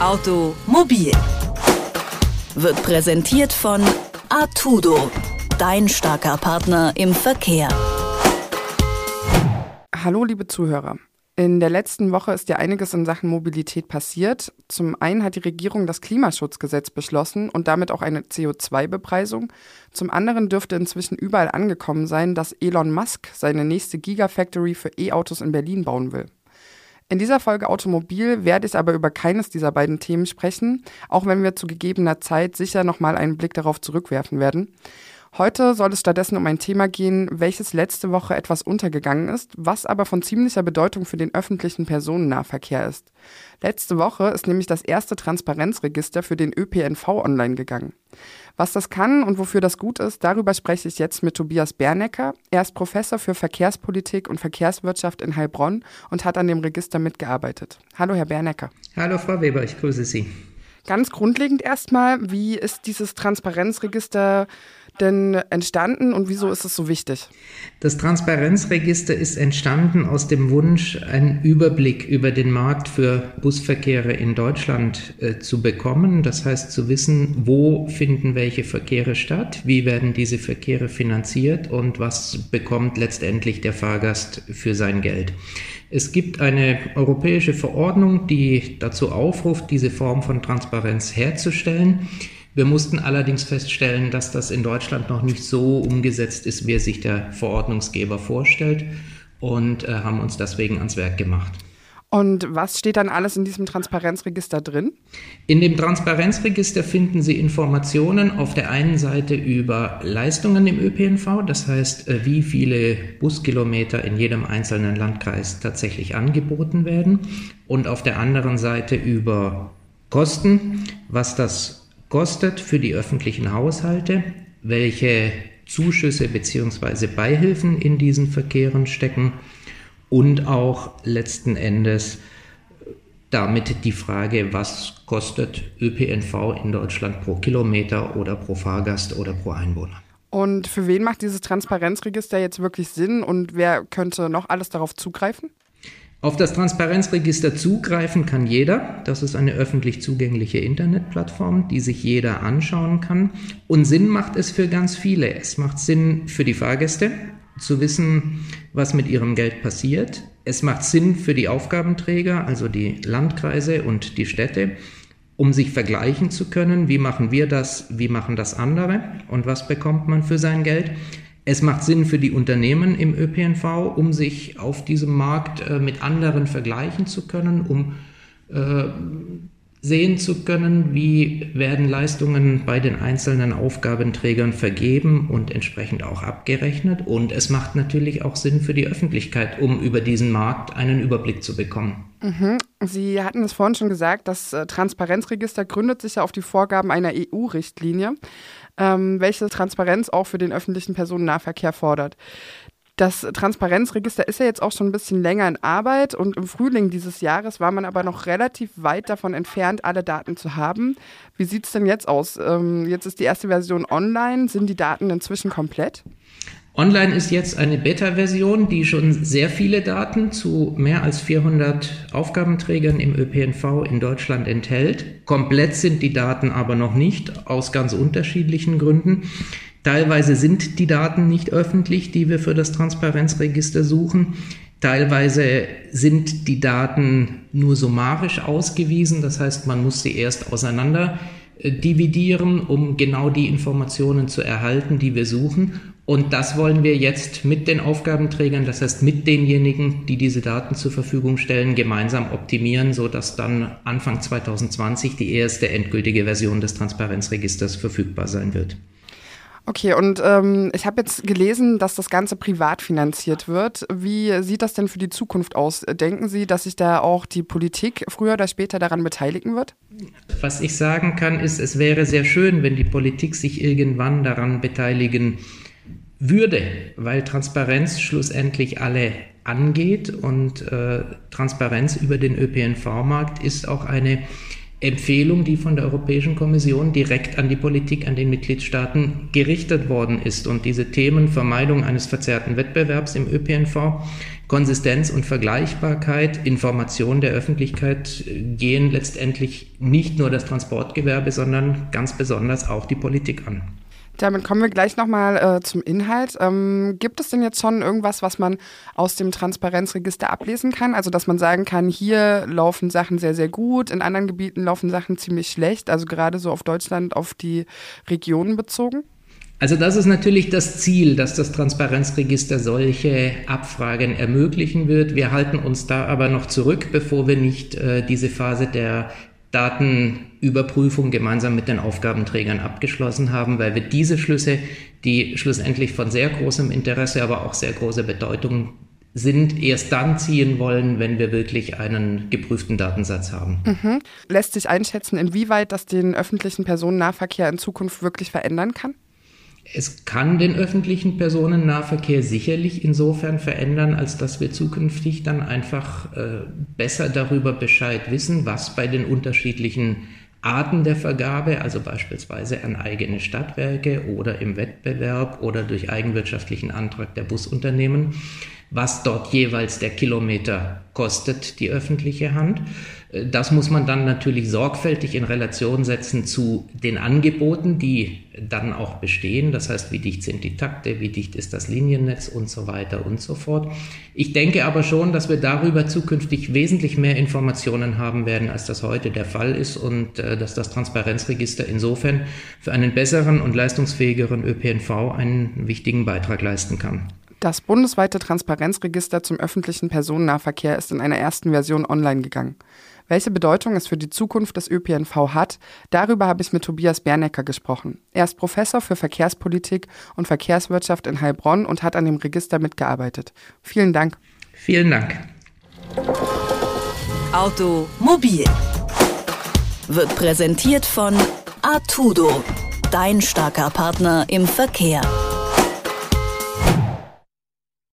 Automobil wird präsentiert von Artudo, dein starker Partner im Verkehr. Hallo, liebe Zuhörer. In der letzten Woche ist ja einiges in Sachen Mobilität passiert. Zum einen hat die Regierung das Klimaschutzgesetz beschlossen und damit auch eine CO2-Bepreisung. Zum anderen dürfte inzwischen überall angekommen sein, dass Elon Musk seine nächste Gigafactory für E-Autos in Berlin bauen will. In dieser Folge Automobil werde ich aber über keines dieser beiden Themen sprechen, auch wenn wir zu gegebener Zeit sicher nochmal einen Blick darauf zurückwerfen werden. Heute soll es stattdessen um ein Thema gehen, welches letzte Woche etwas untergegangen ist, was aber von ziemlicher Bedeutung für den öffentlichen Personennahverkehr ist. Letzte Woche ist nämlich das erste Transparenzregister für den ÖPNV online gegangen. Was das kann und wofür das gut ist, darüber spreche ich jetzt mit Tobias Bernecker. Er ist Professor für Verkehrspolitik und Verkehrswirtschaft in Heilbronn und hat an dem Register mitgearbeitet. Hallo, Herr Bernecker. Hallo, Frau Weber, ich grüße Sie. Ganz grundlegend erstmal, wie ist dieses Transparenzregister denn entstanden und wieso ist es so wichtig? Das Transparenzregister ist entstanden aus dem Wunsch, einen Überblick über den Markt für Busverkehre in Deutschland äh, zu bekommen. Das heißt zu wissen, wo finden welche Verkehre statt, wie werden diese Verkehre finanziert und was bekommt letztendlich der Fahrgast für sein Geld. Es gibt eine europäische Verordnung, die dazu aufruft, diese Form von Transparenz herzustellen. Wir mussten allerdings feststellen, dass das in Deutschland noch nicht so umgesetzt ist, wie es sich der Verordnungsgeber vorstellt und äh, haben uns deswegen ans Werk gemacht. Und was steht dann alles in diesem Transparenzregister drin? In dem Transparenzregister finden Sie Informationen auf der einen Seite über Leistungen im ÖPNV, das heißt, äh, wie viele Buskilometer in jedem einzelnen Landkreis tatsächlich angeboten werden, und auf der anderen Seite über Kosten, was das kostet für die öffentlichen Haushalte, welche Zuschüsse bzw. Beihilfen in diesen Verkehren stecken und auch letzten Endes damit die Frage, was kostet ÖPNV in Deutschland pro Kilometer oder pro Fahrgast oder pro Einwohner. Und für wen macht dieses Transparenzregister jetzt wirklich Sinn und wer könnte noch alles darauf zugreifen? Auf das Transparenzregister zugreifen kann jeder. Das ist eine öffentlich zugängliche Internetplattform, die sich jeder anschauen kann. Und Sinn macht es für ganz viele. Es macht Sinn für die Fahrgäste, zu wissen, was mit ihrem Geld passiert. Es macht Sinn für die Aufgabenträger, also die Landkreise und die Städte, um sich vergleichen zu können, wie machen wir das, wie machen das andere und was bekommt man für sein Geld. Es macht Sinn für die Unternehmen im ÖPNV, um sich auf diesem Markt äh, mit anderen vergleichen zu können, um äh, sehen zu können, wie werden Leistungen bei den einzelnen Aufgabenträgern vergeben und entsprechend auch abgerechnet. Und es macht natürlich auch Sinn für die Öffentlichkeit, um über diesen Markt einen Überblick zu bekommen. Mhm. Sie hatten es vorhin schon gesagt, das äh, Transparenzregister gründet sich ja auf die Vorgaben einer EU-Richtlinie ähm, welche Transparenz auch für den öffentlichen Personennahverkehr fordert. Das Transparenzregister ist ja jetzt auch schon ein bisschen länger in Arbeit und im Frühling dieses Jahres war man aber noch relativ weit davon entfernt, alle Daten zu haben. Wie sieht es denn jetzt aus? Ähm, jetzt ist die erste Version online. Sind die Daten inzwischen komplett? Online ist jetzt eine Beta-Version, die schon sehr viele Daten zu mehr als 400 Aufgabenträgern im ÖPNV in Deutschland enthält. Komplett sind die Daten aber noch nicht, aus ganz unterschiedlichen Gründen. Teilweise sind die Daten nicht öffentlich, die wir für das Transparenzregister suchen. Teilweise sind die Daten nur summarisch ausgewiesen, das heißt, man muss sie erst auseinander dividieren, um genau die Informationen zu erhalten, die wir suchen. Und das wollen wir jetzt mit den Aufgabenträgern, das heißt mit denjenigen, die diese Daten zur Verfügung stellen, gemeinsam optimieren, sodass dann Anfang 2020 die erste endgültige Version des Transparenzregisters verfügbar sein wird. Okay, und ähm, ich habe jetzt gelesen, dass das Ganze privat finanziert wird. Wie sieht das denn für die Zukunft aus? Denken Sie, dass sich da auch die Politik früher oder später daran beteiligen wird? Was ich sagen kann, ist, es wäre sehr schön, wenn die Politik sich irgendwann daran beteiligen würde weil Transparenz schlussendlich alle angeht und äh, Transparenz über den ÖPNV-Markt ist auch eine Empfehlung, die von der Europäischen Kommission direkt an die Politik, an den Mitgliedstaaten gerichtet worden ist. Und diese Themen Vermeidung eines verzerrten Wettbewerbs im ÖPNV, Konsistenz und Vergleichbarkeit, Information der Öffentlichkeit gehen letztendlich nicht nur das Transportgewerbe, sondern ganz besonders auch die Politik an. Damit kommen wir gleich nochmal äh, zum Inhalt. Ähm, gibt es denn jetzt schon irgendwas, was man aus dem Transparenzregister ablesen kann? Also, dass man sagen kann, hier laufen Sachen sehr, sehr gut, in anderen Gebieten laufen Sachen ziemlich schlecht, also gerade so auf Deutschland, auf die Regionen bezogen? Also das ist natürlich das Ziel, dass das Transparenzregister solche Abfragen ermöglichen wird. Wir halten uns da aber noch zurück, bevor wir nicht äh, diese Phase der Datenüberprüfung gemeinsam mit den Aufgabenträgern abgeschlossen haben, weil wir diese Schlüsse, die schlussendlich von sehr großem Interesse, aber auch sehr großer Bedeutung sind, erst dann ziehen wollen, wenn wir wirklich einen geprüften Datensatz haben. Mhm. Lässt sich einschätzen, inwieweit das den öffentlichen Personennahverkehr in Zukunft wirklich verändern kann? Es kann den öffentlichen Personennahverkehr sicherlich insofern verändern, als dass wir zukünftig dann einfach äh, besser darüber Bescheid wissen, was bei den unterschiedlichen Arten der Vergabe, also beispielsweise an eigene Stadtwerke oder im Wettbewerb oder durch eigenwirtschaftlichen Antrag der Busunternehmen, was dort jeweils der Kilometer kostet, die öffentliche Hand. Das muss man dann natürlich sorgfältig in Relation setzen zu den Angeboten, die dann auch bestehen. Das heißt, wie dicht sind die Takte, wie dicht ist das Liniennetz und so weiter und so fort. Ich denke aber schon, dass wir darüber zukünftig wesentlich mehr Informationen haben werden, als das heute der Fall ist und äh, dass das Transparenzregister insofern für einen besseren und leistungsfähigeren ÖPNV einen wichtigen Beitrag leisten kann. Das bundesweite Transparenzregister zum öffentlichen Personennahverkehr ist in einer ersten Version online gegangen. Welche Bedeutung es für die Zukunft des ÖPNV hat, darüber habe ich mit Tobias Bernecker gesprochen. Er ist Professor für Verkehrspolitik und Verkehrswirtschaft in Heilbronn und hat an dem Register mitgearbeitet. Vielen Dank. Vielen Dank. Automobil wird präsentiert von Artudo, dein starker Partner im Verkehr.